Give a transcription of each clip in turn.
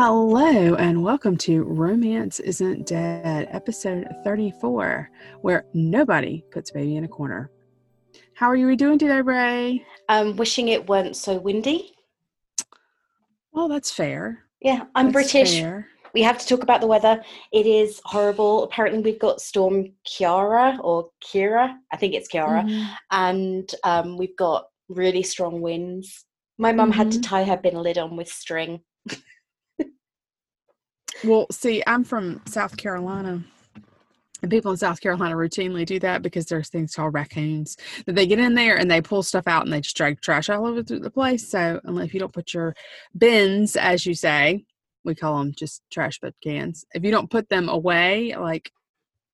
Hello, and welcome to Romance Isn't Dead, episode 34, where nobody puts baby in a corner. How are you doing today, Ray? I'm wishing it weren't so windy. Well, that's fair. Yeah, I'm That's British. fair. We have to talk about the weather. It is horrible. Apparently, we've got Storm Kiara or Kira. I think it's Kiara. Mhm. And um, we've got really strong winds. My mum had to Mhm. tie her bin lid on with string. Well, see, I'm from South Carolina. And people in South Carolina routinely do that because there's things called raccoons that they get in there and they pull stuff out and they just drag trash all over the place. So, unless you don't put your bins, as you say, we call them just trash but cans. If you don't put them away, like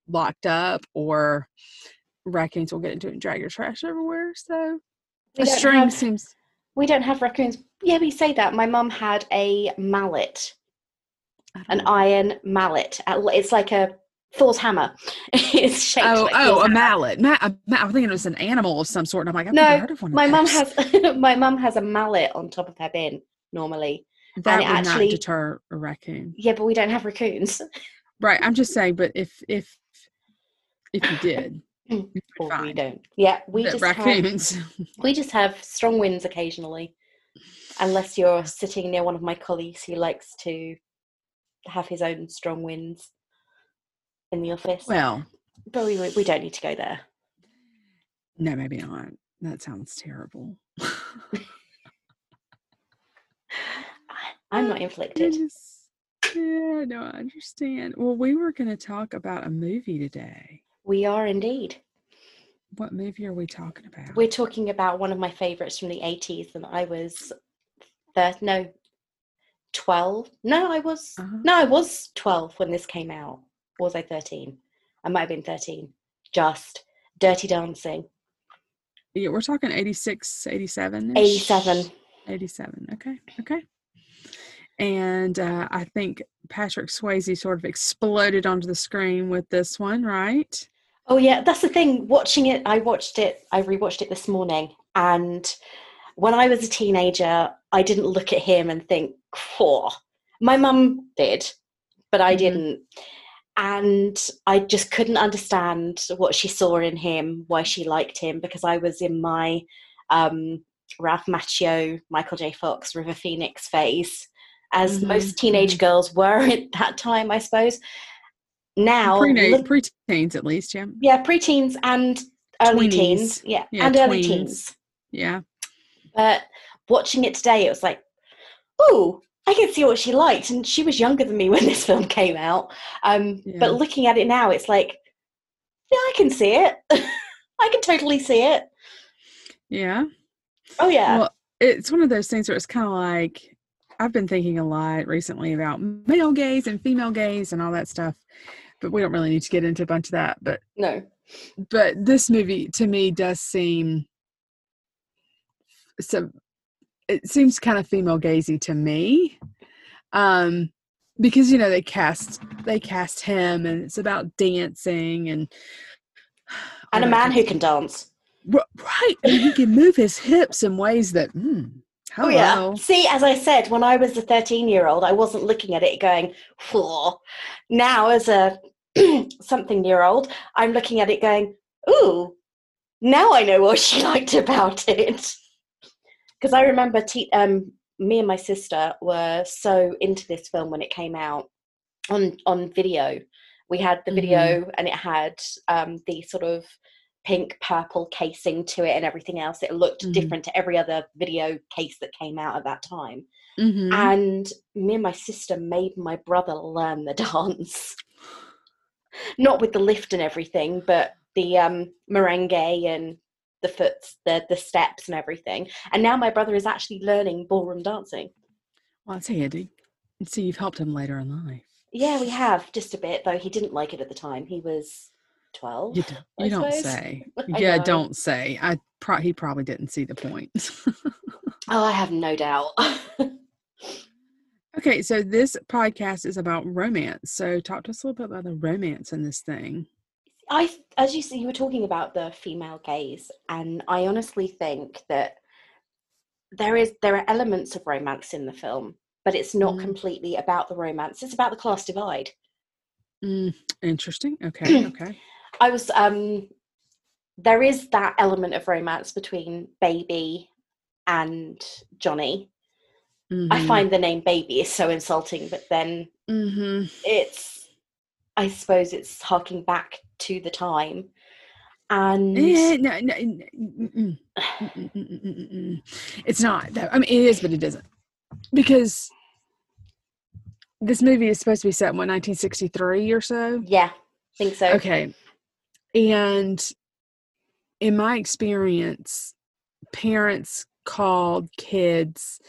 locked up, or raccoons will get into it and drag your trash everywhere. So, We a string have- seems. We don't have raccoons. Yeah, we say that. My mum had a mallet, an know. iron mallet. It's like a Thor's hammer. it's shaped Oh, like oh, Thor's a hammer. mallet. Ma- a ma- I'm thinking it was an animal of some sort. And I'm like, I've No, never heard of one. My mum has my mum has a mallet on top of her bin normally. that would actually- not deter a raccoon. Yeah, but we don't have raccoons. Right. I'm just saying, but if if if you did, we don't. Yeah, we just have, raccoons. we just have strong winds occasionally. Unless you're sitting near one of my colleagues who likes to have his own strong winds in the office. well, but we we don't need to go there. no, maybe not. That sounds terrible. I'm not inflicted. Yes. Yeah, no, I understand. Well, we were going to talk about a movie today. We are indeed. What movie are we talking about? We're talking about one of my favourites from the 80s, and I was, thir- no, 12. No, I was, Uh-huh. no, I was 12 when this came out. Or was I 13? I might have been 13. Just Dirty Dancing. Yeah, we're talking 86, 87. 87. 87. Okay. Okay. And uh, I think Patrick Swayze sort of exploded onto the screen with this one, right? Oh, yeah, that's the thing. Watching it, I watched it, I rewatched it this morning. And when I was a teenager, I didn't look at him and think, "Whoa." My mum did, but I Mhm. didn't. And I just couldn't understand what she saw in him, why she liked him, because I was in my um, Ralph Macchio, Michael J. Fox, River Phoenix phase, as Mhm, most teenage mhm. girls were at that time, I suppose. Now, Pre look- preteens, at least, yeah. yeah, preteens and early teens. Yeah, Yeah, and early teens. Yeah. But watching it today, it was like, oh, I can see what she liked. And she was younger than me when this film came out. Um, Yeah. But looking at it now, it's like, yeah, I can see it. I can totally see it. Yeah. Oh, yeah. Well, it's one of those things where it's kind of like I've been thinking a lot recently about male gaze and female gaze and all that stuff, but we don't really need to get into a bunch of that. But no. but this movie to me does seem so it seems kind of female gazy to me um because you know they cast they cast him and it's about dancing and And a man kind who can dance. Right. And he can move his hips in ways that, mm, hello. Oh, yeah. See, as I said, when I was a 13 year old, I wasn't looking at it going, whoa. Now, as a something year old, I'm looking at it going, ooh, now I know what she liked about it. Because I remember te- um, me and my sister were so into this film when it came out on, on video. We had the video and it had um, the sort of pink purple casing to it and everything else. It looked Mhm. different to every other video case that came out at that time. Mhm. And me and my sister made my brother learn the dance. Not with the lift and everything, but the um, merengue and the foots, the the steps and everything. And now my brother is actually learning ballroom dancing. Well, that's handy. And see, you've helped him later in life. Yeah, we have just a bit, though he didn't like it at the time. He was twelve. You, d- I you don't say. Yeah, know. don't say. I pro- he probably didn't see the point. Oh, I have no doubt. okay, so this podcast is about romance. So talk to us a little bit about the romance in this thing. I, as you see, you were talking about the female gaze, and I honestly think that there is there are elements of romance in the film, but it's not Mhm. completely about the romance. It's about the class divide. Mm, interesting. Okay. Okay. I was um there is that element of romance between Baby and Johnny. I Mhm. find the name Baby is so insulting, but then Mhm. it's I suppose it's harking back to the time. And no, no. It's not. Though. I mean, it is, but it isn't, because this movie is supposed to be set in what 1963 or so. yeah, I think so. Okay, and in my experience, parents called kids.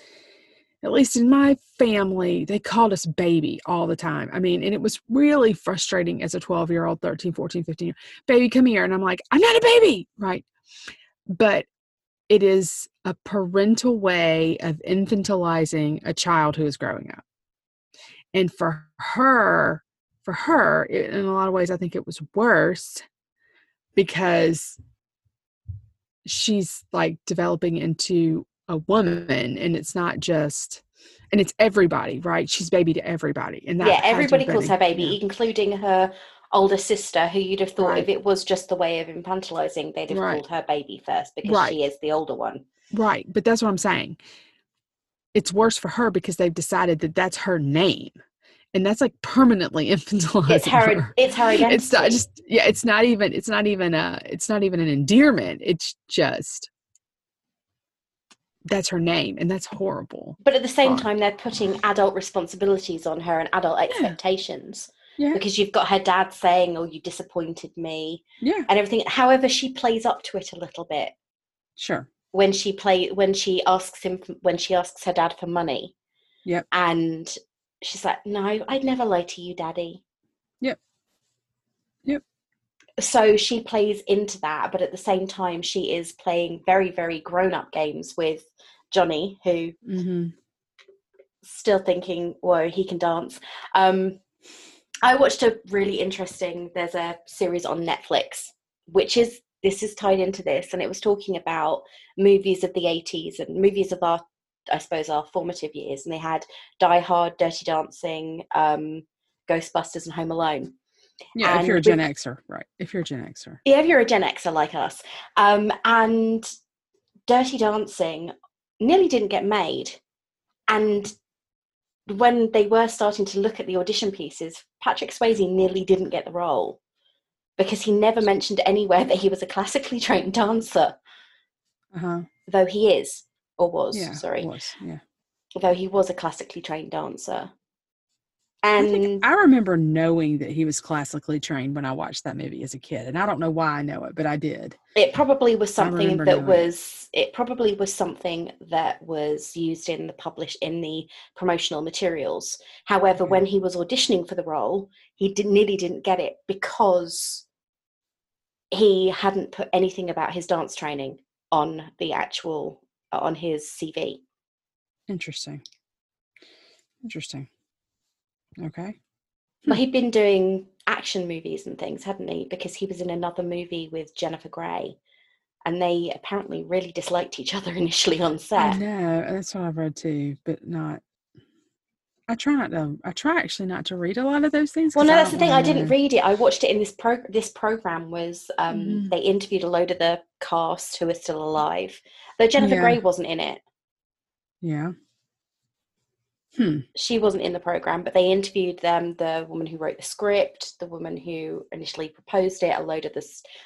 At least in my family, they called us baby all the time. I mean, and it was really frustrating as a 12 year old, 13, 14, 15 year baby, come here. And I'm like, I'm not a baby. Right. But it is a parental way of infantilizing a child who is growing up. And for her, for her, in a lot of ways, I think it was worse because she's like developing into a woman and it's not just and it's everybody right she's baby to everybody and that yeah, had to have everybody calls her baby, yeah. including her older sister, who you'd have thought Right. if it was just the way of infantilizing, they'd have Right. called her baby first because Right. she is the older one. right but that's what i'm saying it's worse for her because they've decided that that's her name and that's like permanently infantilizing It's her. her. It's her identity. it's not just yeah it's not even it's not even a it's not even an endearment it's just that's her name and that's horrible but at the same time, they're putting adult responsibilities on her and adult expectations yeah because you've got her dad saying, "Oh, you disappointed me," yeah and everything. However, she plays up to it a little bit sure when she play when she asks him when she asks her dad for money. yeah And she's like, "No, I'd never lie to you, daddy." Yep. So she plays into that, but at the same time, she is playing very, very grown-up games with Johnny, who hmm still thinking, "Whoa, he can dance." Um, I watched a really interesting. There's a series on Netflix, which is this is tied into this, and it was talking about movies of the 80s and movies of our, I suppose, our formative years. And they had Die Hard, Dirty Dancing, um, Ghostbusters, and Home Alone. Yeah if you're a gen with- xer right if you're a gen xer Yeah, if you're a Gen Xer like us, um, and Dirty Dancing nearly didn't get made, and when they were starting to look at the audition pieces, Patrick Swayze nearly didn't get the role because he never mentioned anywhere that he was a classically trained dancer, uh-huh though he is or was. yeah sorry, was, yeah though he was a classically trained dancer. I, And think I remember knowing that he was classically trained when I watched that movie as a kid, and I don't know why I know it, but I did. it probably was something that it. was it probably was something that was used in the published in the promotional materials however when he was auditioning for the role he did, nearly didn't get it because he hadn't put anything about his dance training on the actual on his cv Interesting. Interesting. Okay. but he'd been doing action movies and things hadn't he because he was in another movie with jennifer grey and they apparently really disliked each other initially on I set know that's what I've read too, but not. I try not to. I try actually not to read a lot of those things. Well, no, that's the thing. I didn't read it. I watched it in this pro. This program was um, Mhm. they interviewed a load of the cast who are still alive. Though Jennifer Yeah. Grey wasn't in it. Yeah. Hmm. She wasn't in the program, but they interviewed them. The woman who wrote the script, the woman who initially proposed it, a load of the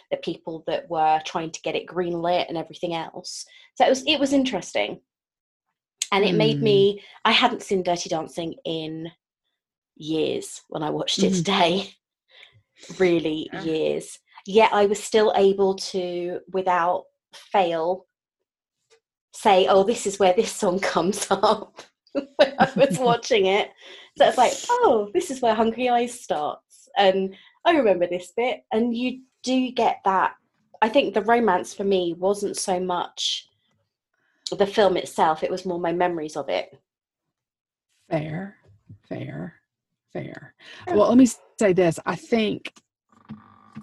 the people that were trying to get it greenlit and everything else. So it was it was interesting, and it made Hmm. me. I hadn't seen Dirty Dancing in years when I watched it Mhm. today. really Ah. years. Yet I was still able to, without fail, say, "Oh, this is where this song comes up." when I was watching it, so it's like, "Oh, this is where Hungry Eyes starts," and I remember this bit. And you do get that. I think the romance for me wasn't so much the film itself; it was more my memories of it. Fair. Fair. Fair. Well, let me say this. I think,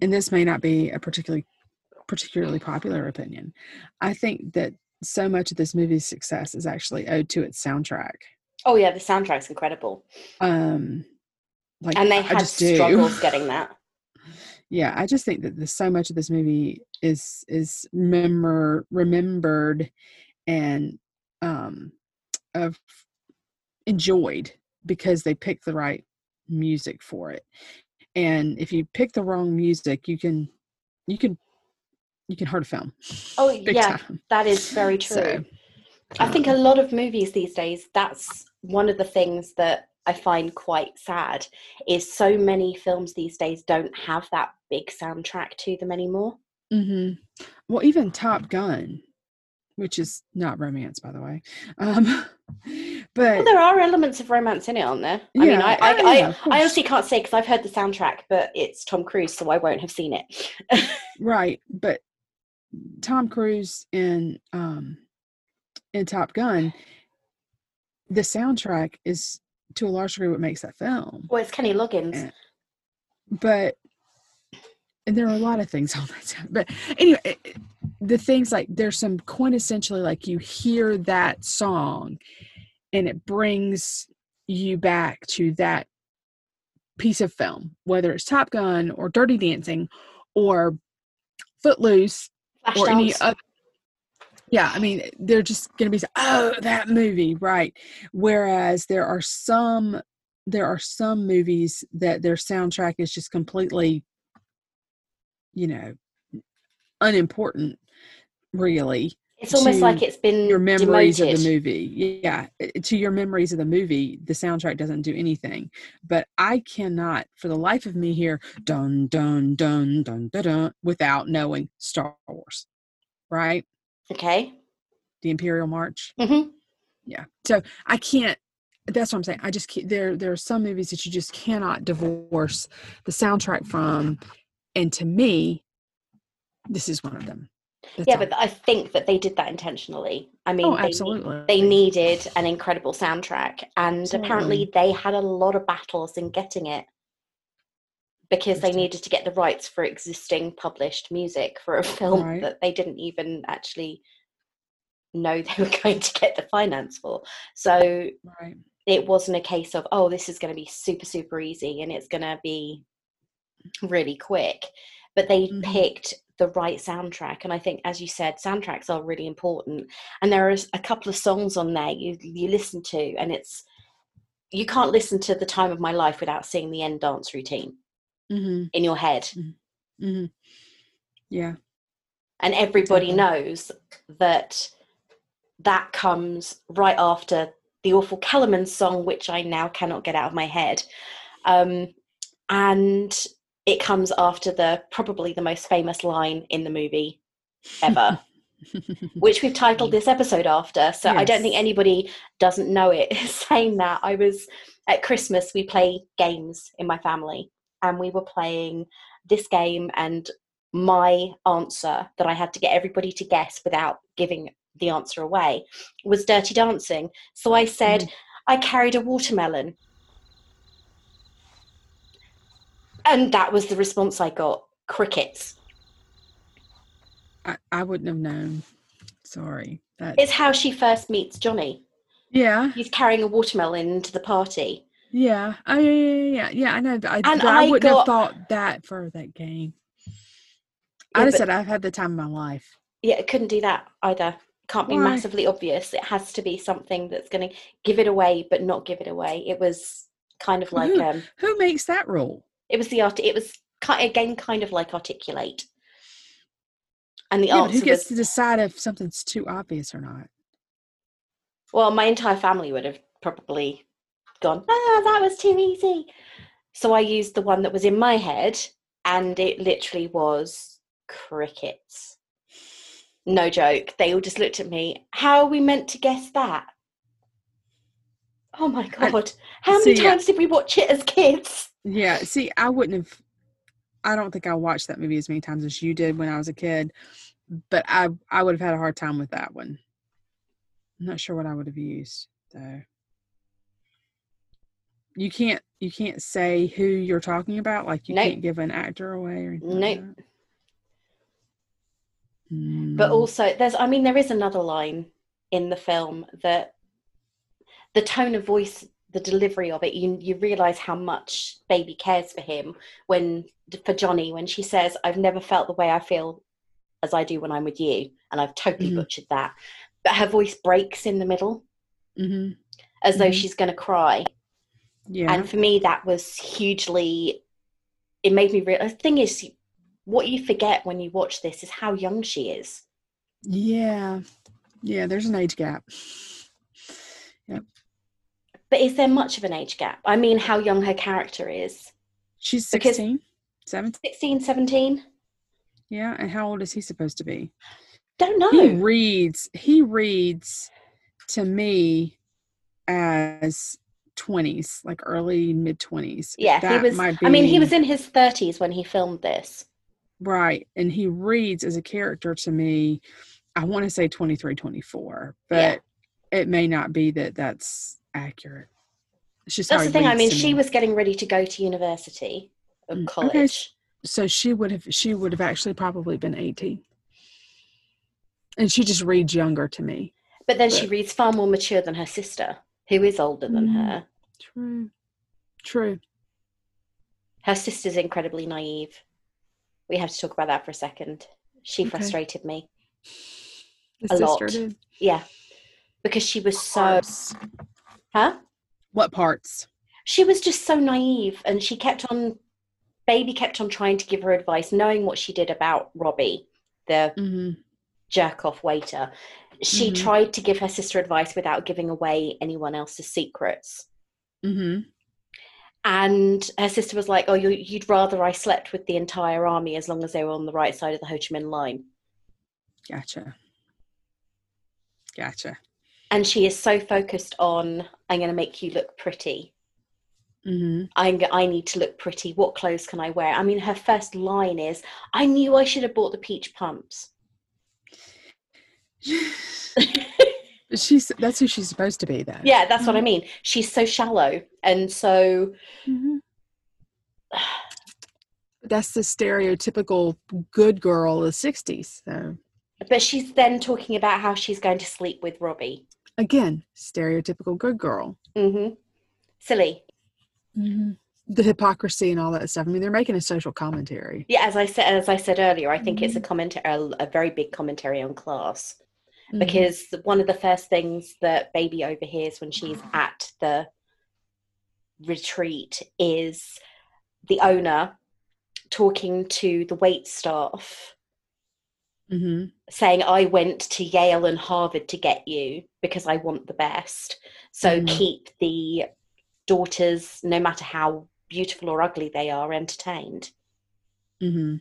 and this may not be a particularly particularly popular opinion. I think that so much of this movie's success is actually owed to its soundtrack. Oh yeah, the soundtrack's incredible, Um, like and they I had just do. struggles getting that. yeah i just think that the, so much of this movie is is remember remembered and um of enjoyed because they picked the right music for it and if you pick the wrong music you can you can you can hurt a film Oh big yeah, time that is very true. So, I think a um, lot of movies these days, that's one of the things that I find quite sad is so many films these days don't have that big soundtrack to them anymore. Mm-hmm. well even top gun which is not romance by the way um but Well, there are elements of romance in it, aren't there? I mean, Yeah. I, I, Oh, I, yeah, of I honestly can't say because I've heard the soundtrack, but it's Tom Cruise, so I won't have seen it. Right, but Tom Cruise in um in Top Gun, the soundtrack is to a large degree what makes that film. well, it's Kenny Loggins. Eh. But and there are a lot of things on that sound. But anyway, it- the things like there's some quintessentially like you hear that song and it brings you back to that piece of film, whether it's Top Gun or Dirty Dancing or Footloose or any other yeah i mean they're just going to be oh that movie right. Whereas there are some there are some movies that their soundtrack is just completely you know unimportant really It's almost like it's been your memories demoted. of the movie. Yeah to your memories of the movie the soundtrack doesn't do anything. But i cannot for the life of me hear dun dun dun dun dun, dun without knowing star wars right? Okay. the imperial march? Mm-hmm. yeah. So i can't that's what i'm saying. I just can't there there are some movies that you just cannot divorce the soundtrack from. And to me this is one of them Yeah, but I think that they did that intentionally. I mean, oh they, absolutely they needed an incredible soundtrack, and apparently they had a lot of battles in getting it because they needed to get the rights for existing published music for a film Right. that they didn't even actually know they were going to get the finance for. So right it wasn't a case of oh this is going to be super super easy and it's going to be really quick but they Mhm. picked the right soundtrack and i think as you said soundtracks are really important and there is a couple of songs on there you you listen to and it's you can't listen to the time of my life without seeing the end dance routine mm-hmm, in your head. Mm-hmm. yeah. And everybody knows that that comes right after the awful Kellerman song, which I now cannot get out of my head, um, and it comes after the probably the most famous line in the movie ever, which we've titled this episode after. So I don't think anybody doesn't know it. Saying that, I was at Christmas. We play games in my family, and we were playing this game, and my answer that I had to get everybody to guess without giving the answer away was Dirty Dancing. So I said, mm. I carried a watermelon. And that was the response I got crickets. I, I wouldn't have known sorry that It's how she first meets Johnny. yeah He's carrying a watermelon into the party. yeah oh yeah yeah yeah i know I, And I I wouldn't got- have thought that for that game Yeah, I just but- said i've had the time of my life Yeah, it couldn't do that either. Can't be Why? massively obvious. It has to be something that's going to give it away, but not give it away. It was kind of like Who- um, who makes that rule it was the art. It was again kind of like articulate, and the yeah, who gets was to decide if something's too obvious or not well, my entire family would have probably gone, ah, that was too easy. So I used the one that was in my head, and it literally was crickets. No joke. They all just looked at me. How are we meant to guess that? Oh my god! How many times did we watch it as kids? Yeah, see, I wouldn't have. I don't think I watched that movie as many times as you did when I was a kid, but I I would have had a hard time with that one. I'm not sure what I would have used though. You can't you can't say who you're talking about, like you Nope. can't give an actor away or anything. like Nope. But Hmm. also, there's, I mean, there is another line in the film that the tone of voice the delivery of it you you realize how much baby cares for him when for johnny when she says i've never felt the way i feel as i do when i'm with you and i've totally Mhm. butchered that but her voice breaks in the middle hmm as though Mhm. she's going to cry Yeah. and for me that was hugely it made me realize the thing is what you forget when you watch this is how young she is yeah. Yeah. There's an age gap. But is there much of an age gap i mean how young her character is She's Because- 16, 17. 16 17 Yeah. And how old is he supposed to be? don't know He reads, he reads to me as 20s, like early mid 20s. Yeah, he was- Might I mean, he was in his 30s when he filmed this. Right. And he reads as a character to me, I want to say 23, 24, but Yeah. it may not be that that's accurate. It's just That's the thing. I mean, she me. was getting ready to go to university or Mm, okay. college. so she would have she would have actually probably been 18. And she just reads younger to me. But then she reads far more mature than her sister, who is older than Mm. her. True. True. Her sister's incredibly naive. We have to talk about that for a second. She Okay. frustrated me. The A lot. did. Yeah. Because she was so. Parts. Huh? What parts? She was just so naive and she kept on. Baby kept on trying to give her advice, knowing what she did about Robbie, the hmm jerk off waiter. She Mhm. tried to give her sister advice without giving away anyone else's secrets. hmm And her sister was like, Oh, you'd rather I slept with the entire army as long as they were on the right side of the Ho Chi Minh line. Gotcha. Gotcha. And she is so focused on, I'm going to make you look pretty. hmm I'm, g- I need to look pretty. What clothes can I wear? I mean, her first line is, I knew I should have bought the peach pumps. She's that's who she's supposed to be, though. yeah, that's what I mean. She's so shallow. And so Mhm. That's the stereotypical good girl of the '60s. So But she's then talking about how she's going to sleep with Robbie. Again, stereotypical good girl. Mm-hmm. Silly. Mm-hmm. The hypocrisy and all that stuff. I mean, they're making a social commentary. Yeah, as I said, as I said earlier, I think it's a Mhm. commentary, a, a very big commentary on class. Mhm. Because one of the first things that Baby overhears when she's at the retreat is the owner talking to the wait staff Mhm. saying i went to yale and harvard to get you because i want the best so Mhm. keep the daughters no matter how beautiful or ugly they are entertained Mhm.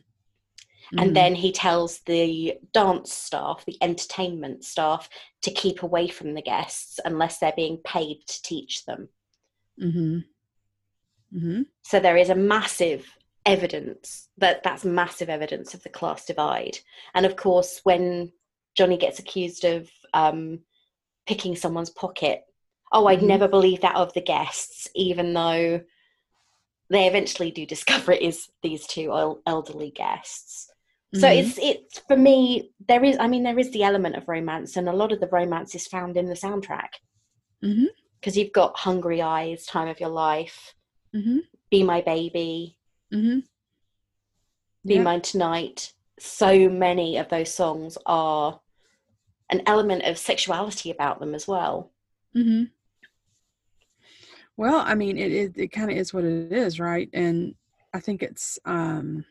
Mhm. and then he tells the dance staff the entertainment staff to keep away from the guests unless they're being paid to teach them Mhm. Mhm. so there is a massive evidence that that's massive evidence of the class divide and of course when johnny gets accused of um, picking someone's pocket oh i'd Mhm. never believe that of the guests even though they eventually do discover it is these two el- elderly guests so Mhm. it's it's for me there is i mean there is the element of romance and a lot of the romance is found in the soundtrack because you've got hungry eyes time of your life Mhm. be my baby Mhm. be Yeah. mine tonight so many of those songs are an element of sexuality about them as well hmm Well, I mean, it it, it kind of is what it is, right? And I think it's um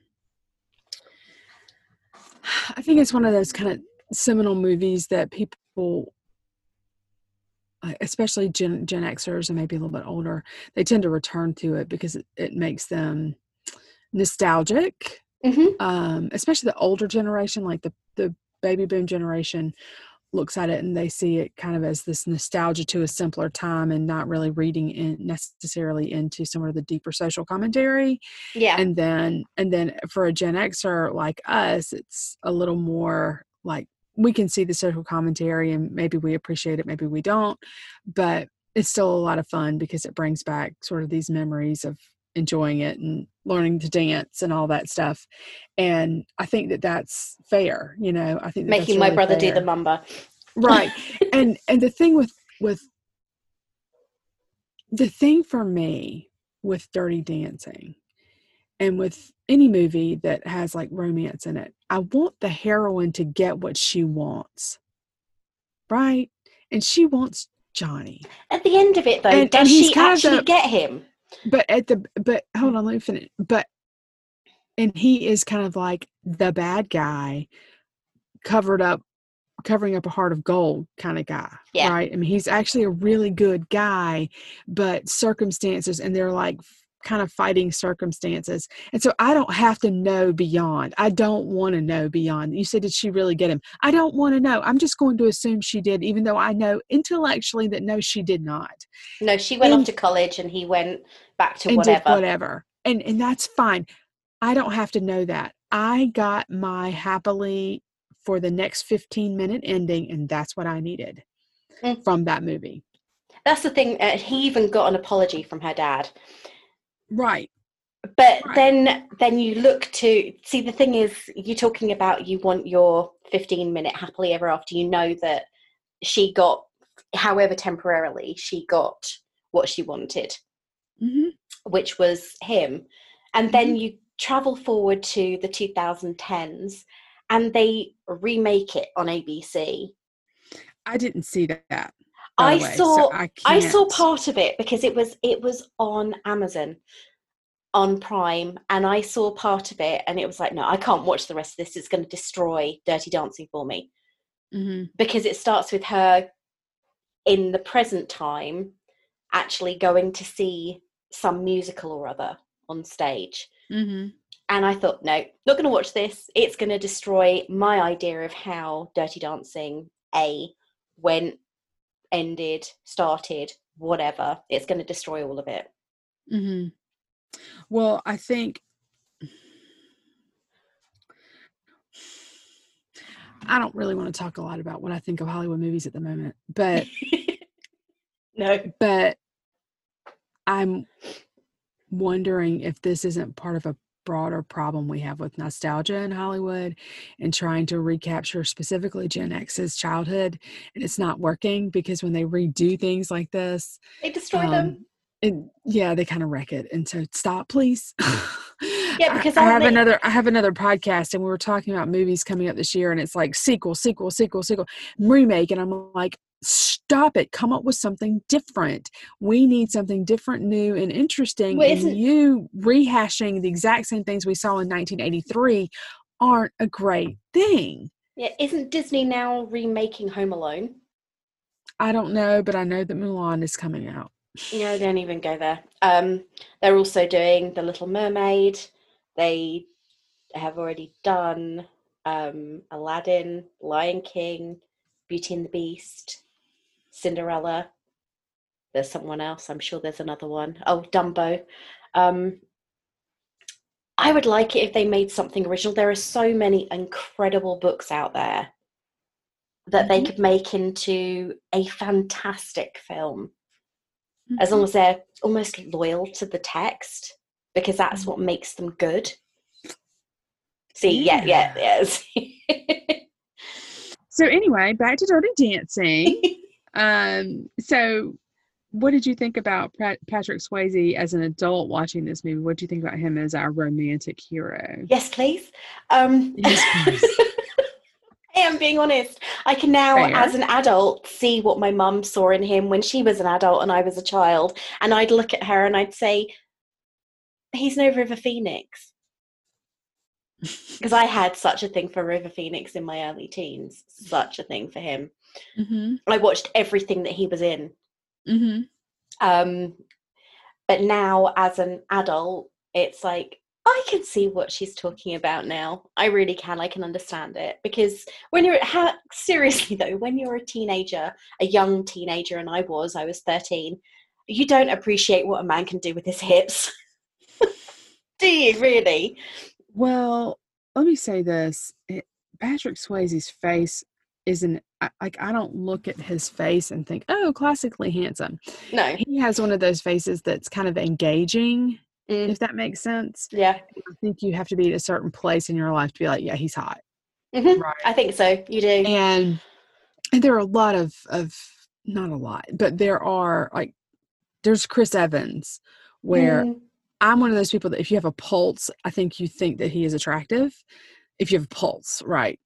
I think it's one of those kind of seminal movies that people especially Gen, Gen Xers and maybe a little bit older, they tend to return to it because it, it makes them nostalgic. hmm Um, especially the older generation, like the, the baby boom generation, looks at it and they see it kind of as this nostalgia to a simpler time and not really reading in necessarily into some of the deeper social commentary yeah and then and then for a gen xer like us it's a little more like we can see the social commentary and maybe we appreciate it maybe we don't but it's still a lot of fun because it brings back sort of these memories of enjoying it and learning to dance and all that stuff and i think that that's fair you know i think that that's making my really brother do the mambo right and and the thing with with the thing for me with Dirty Dancing and with any movie that has like romance in it, I want the heroine to get what she wants. Right? And she wants Johnny. At the end of it, though, And- does and she actually the- get him? But at the but hold on, let me finish. But and he is kind of like the bad guy covered up covering up a heart of gold kind of guy. Yeah. Right. I mean he's actually a really good guy, but circumstances and they're like kind of fighting circumstances. And so I don't have to know beyond. I don't want to know beyond. You said, did she really get him? I don't want to know. I'm just going to assume she did, even though I know intellectually that no, she did not. No, she went off to college and he went back to and whatever. whatever. And and that's fine. I don't have to know that. I got my happily for the next 15 minute ending, and that's what I needed Mm. from that movie. That's the thing. Uh, he even got an apology from her dad. Right. But Right. then, then you look to see. The thing is, you're talking about you want your 15 minute happily ever after. You know that she got, however temporarily, she got what she wanted, hmm which was him. And then you travel forward to the 2010s, and they remake it on ABC. I didn't see that. I way, saw so I, I saw part of it because it was it was on Amazon on Prime and I saw part of it and it was like no I can't watch the rest of this it's going to destroy Dirty Dancing for me Mhm. because it starts with her in the present time actually going to see some musical or other on stage. Mhm. and I thought no not going to watch this. It's going to destroy my idea of how Dirty Dancing A went ended started whatever. It's going to destroy all of it. Hmm Well, I think I don't really want to talk a lot about what I think of Hollywood movies at the moment, but no. but I'm wondering if this isn't part of a broader problem we have with nostalgia in Hollywood and trying to recapture specifically Gen X's childhood and it's not working because when they redo things like this they destroy them um, and yeah, they kind of wreck it. And so stop, please. Yeah, because I, I have they- another I have another podcast and we were talking about movies coming up this year and it's like sequel, sequel, sequel, sequel, remake. And I'm like, stop it. Come up with something different. We need something different, new, and interesting. Well, and you rehashing the exact same things we saw in 1983 aren't a great thing. yeah isn't disney now remaking home alone I don't know, but I know that Mulan is coming out. no don't even go there um they're also doing the little mermaid they have already done um aladdin lion king beauty and the beast cinderella there's someone else i'm sure there's another one. Oh, dumbo um i would like it if they made something original there are so many incredible books out there that they Mhm. could make into a fantastic film as Mm-hmm. long as they're almost loyal to the text because that's Mhm. what makes them good see yeah yeah yes So anyway, back to Dirty Dancing. Um, so what did you think about Pat- Patrick Swayze as an adult watching this movie? What do you think about him as our romantic hero? yes please um Yes, please. I am being honest. I can now, Fair. as an adult, see what my mum saw in him when she was an adult and I was a child. And I'd look at her and I'd say, he's no River Phoenix. Because I had such a thing for River Phoenix in my early teens. Such a thing for him. Mm-hmm, I watched everything that he was in. mm-hmm. Um, but now, as an adult, it's like I can see what she's talking about now. I really can. I can understand it because when you're ha- seriously though, when you're a teenager, a young teenager, and I was, I was thirteen. You don't appreciate what a man can do with his hips, do you? Really? Well, let me say this: it, Patrick Swayze's face isn't like I don't look at his face and think, "Oh, classically handsome." No. He has one of those faces that's kind of engaging, Mm. if that makes sense. Yeah, I think you have to be at a certain place in your life to be like, "Yeah, he's hot." Mhm. Right. I think so. You do. and and there are a lot of of not a lot but there are like there's Chris Evans, where Mm, I'm one of those people that if you have a pulse, I think you think that he is attractive. If you have a pulse, right?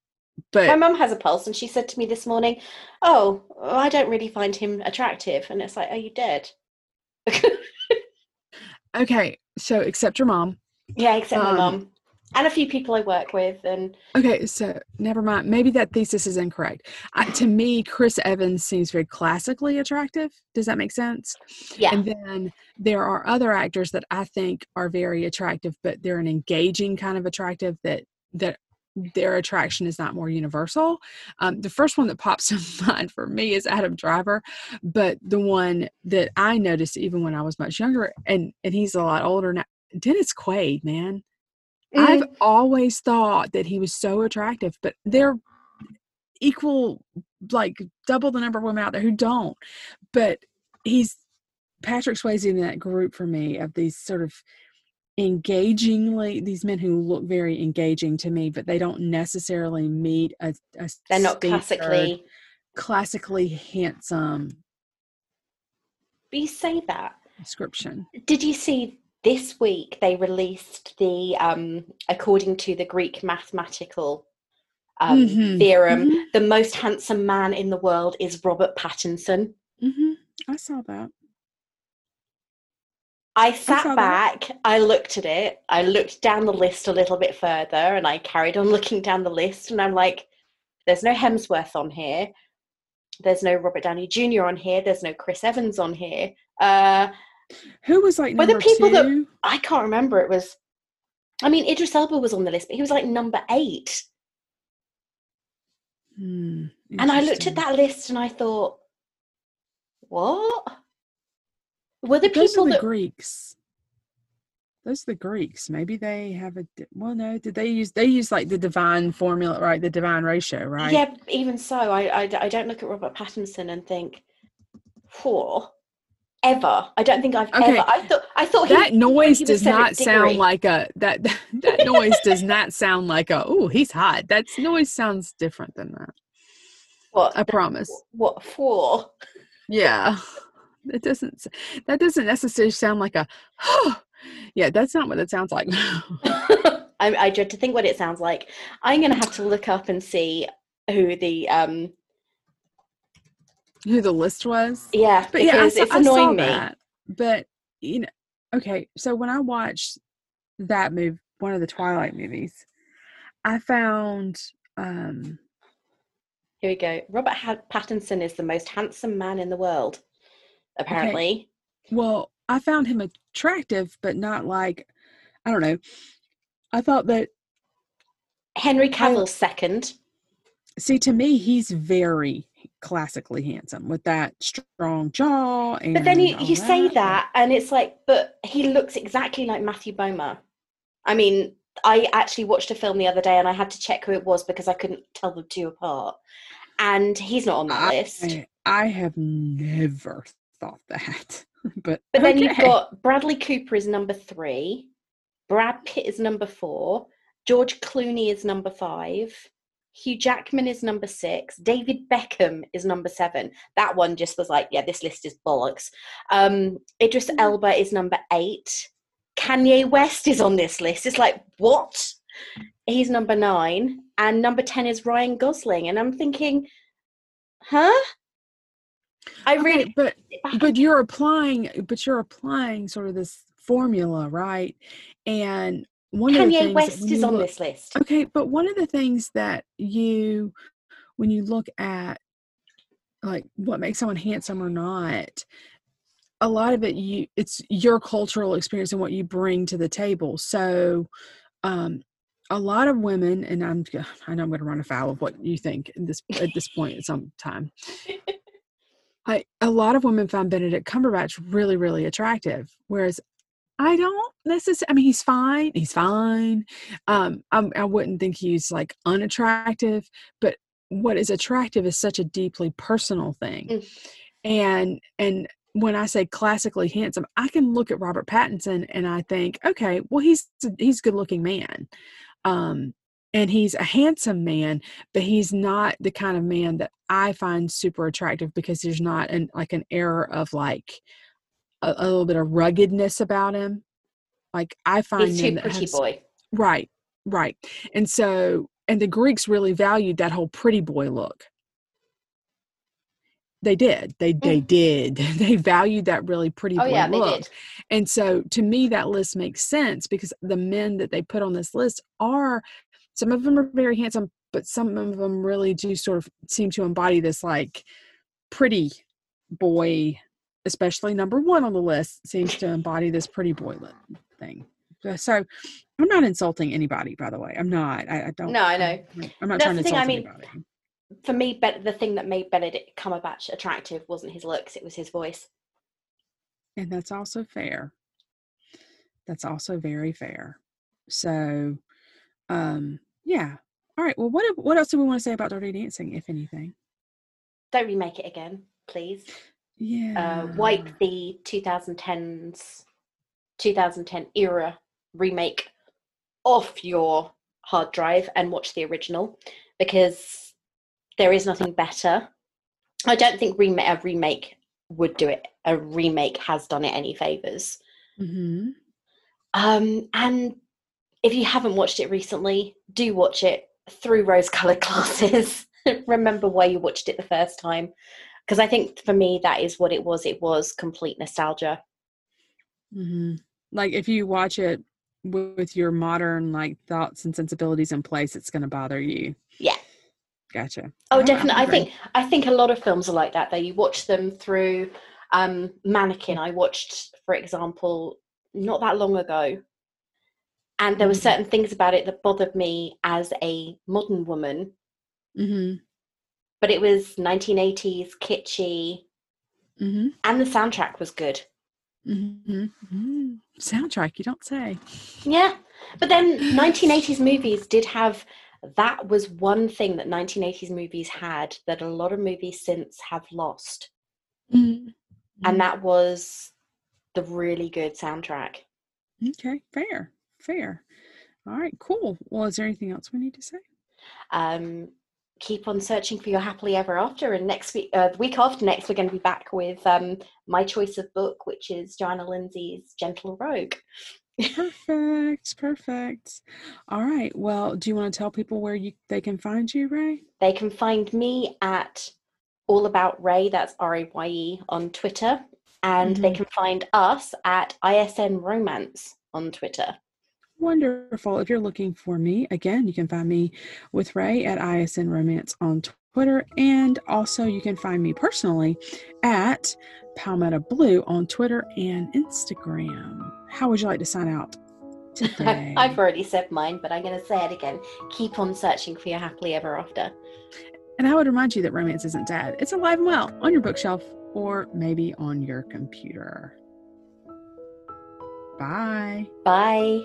But my mum has a pulse, and she said to me this morning, "Oh, I don't really find him attractive." And it's like, "Are you dead?" okay, so except your mom. yeah, except my mom um, and a few people I work with, and Okay, so never mind. Maybe that thesis is incorrect. I, to me, Chris Evans seems very classically attractive. Does that make sense? yeah, And then there are other actors that I think are very attractive, but they're an engaging kind of attractive that that their attraction is not more universal. Um, the first one that pops in mind for me is Adam Driver, but the one that I noticed even when I was much younger, and and he's a lot older now, Dennis Quaid, man. I've Mm, always thought that he was so attractive, but they're equal, like double the number of women out there who don't. But he's Patrick Swayze in that group for me of these sort of engagingly these men who look very engaging to me, but they don't necessarily meet a, a they're not classically. classically handsome But you say that. description. Did you see this week they released the um according to the Greek mathematical um Mhm, theorem, mhm. the most handsome man in the world is Robert Pattinson. mm-hmm. I saw that. I sat that. back, I looked at it, I looked down the list a little bit further, and I carried on looking down the list, and I'm like, there's no Hemsworth on here. There's no Robert Downey Jr. on here. There's no Chris Evans on here. Uh, Who was like number Were the people that- I can't remember. It was, I mean, Idris Elba was on the list, but he was like number eight. Hmm, And I looked at that list and I thought, what? Were the Those people are the that Greeks. Those are the Greeks. Maybe they have a di- well. No, did they use they use like the divine formula, right? The divine ratio, right? Yeah, even so, I, I, I don't look at Robert Pattinson and think, "Whoa, ever." I don't think I've Okay. ever. I thought I thought he, That noise he does not sound like a that that noise does not sound like a oh he's hot. That noise sounds different than that. what I promise. what for. Yeah, it doesn't. That doesn't necessarily sound like a. yeah, that's not what it sounds like. I, I dread to think what it sounds like. I'm going to have to look up and see who the um Who the list was? yeah But yeah, I it's I annoying me. that. But you know, okay. So when I watched that movie, one of the Twilight movies, I found um Here we go. Robert Pattinson is the most handsome man in the world. Apparently, well, I found him attractive, but not like I don't know. I thought that Henry Cavill's second. see to me he's very classically handsome with that strong jaw and But then you, you say that, and it's like, but he looks exactly like Matthew Bomer. I mean, I actually watched a film the other day, and I had to check who it was because I couldn't tell the two apart. And he's not on that I, list. I have never thought that. but But then you've got Bradley Cooper is number three, Brad Pitt is number four, George Clooney is number five, Hugh Jackman is number six, David Beckham is number seven. That one just was like, yeah, this list is bollocks. Um, Idris Mhm. Elba is number eight. Kanye West is on this list. It's like, what? He's number nine. And number 10 is Ryan Gosling. And I'm thinking, huh? I Okay, but but you're applying but you're applying sort of this formula right? And one of the Kanye things that West is you on this list. okay but one of the things that you when you look at like what makes someone handsome or not a lot of it you it's your cultural experience and what you bring to the table. So um a lot of women and i'm i know i'm going to run afoul of what you think at this at this point at some time I a lot of women find Benedict Cumberbatch really, really attractive, whereas I don't necessarily. I mean, he's fine. He's fine. Um, I'm, I wouldn't think he's like unattractive, but what is attractive is such a deeply personal thing, Mm. and and when I say classically handsome, I can look at Robert Pattinson and I think, okay, well, he's he's a good looking man. Um, and he's a handsome man but he's not the kind of man that i find super attractive because there's not an like an error of like a, a little bit of ruggedness about him. Like I find He's too pretty has- boy. Right, right. And so, and the Greeks really valued that whole pretty boy look. They did. They they did. They valued that really pretty Mm. Oh boy yeah, they look. did. And so to me that list makes sense because the men that they put on this list are some of them are very handsome, but some of them really do sort of seem to embody this like pretty boy, especially number 1 on the list seems to embody this pretty boy thing. So I'm not insulting anybody by the way. I'm not. I, I don't No, I know. I'm, I'm not That's trying to insult I mean, anybody. For me, the thing that made Benedict Cumberbatch attractive wasn't his looks; it was his voice. And that's also fair. That's also very fair. So, um, yeah. All right. Well, what what else do we want to say about Dirty Dancing, if anything? Don't remake it again, please. Yeah. Uh, wipe the 2010s, 2010 era remake off your hard drive and watch the original because there is nothing better. I don't think remake a remake would do it. A remake has done it any favors. Mm-hmm. Um, and if you haven't watched it recently, do watch it through rose colored glasses. Remember why you watched it the first time. Because I think for me, that is what it was. It was complete nostalgia. Mm-hmm. Like if you watch it with your modern like thoughts and sensibilities in place, it's going to bother you. Yeah. Gotcha. Oh, definitely. I think I think a lot of films are like that. Though you watch them through um, Mannequin. I watched, for example, not that long ago, and there were Mhm. certain things about it that bothered me as a modern woman. Mm-hmm. But it was 1980s, kitschy, Mm-hmm. and the soundtrack was good. Mm-hmm. mm-hmm. Soundtrack, you don't say. Yeah, but then 1980s movies did have. That was one thing that 1980s movies had that a lot of movies since have lost. Mm-hmm. and that was the really good soundtrack. Okay, fair, fair. All right, cool. Well, is there anything else we need to say? Um, keep on searching for your happily ever after, and next week, uh, the week after next, we're going to be back with um, my choice of book, which is Johanna Lindsey's Gentle Rogue. Perfect, perfect. All right. Well, do you want to tell people where you they can find you, Raye? They can find me at All About Raye, that's R A Y E, on Twitter, and they Mhm. can find us at ISN Romance on Twitter. Wonderful. If you're looking for me, again, you can find me with Raye at ISN Romance on Twitter. And also, you can find me personally at Palmetto Blue on Twitter and Instagram. How would you like to sign out today? I've already said mine, but I'm going to say it again. Keep on searching for your happily ever after. and I would remind you that romance isn't dead, it's alive and well on your bookshelf or maybe on your computer. Bye. Bye.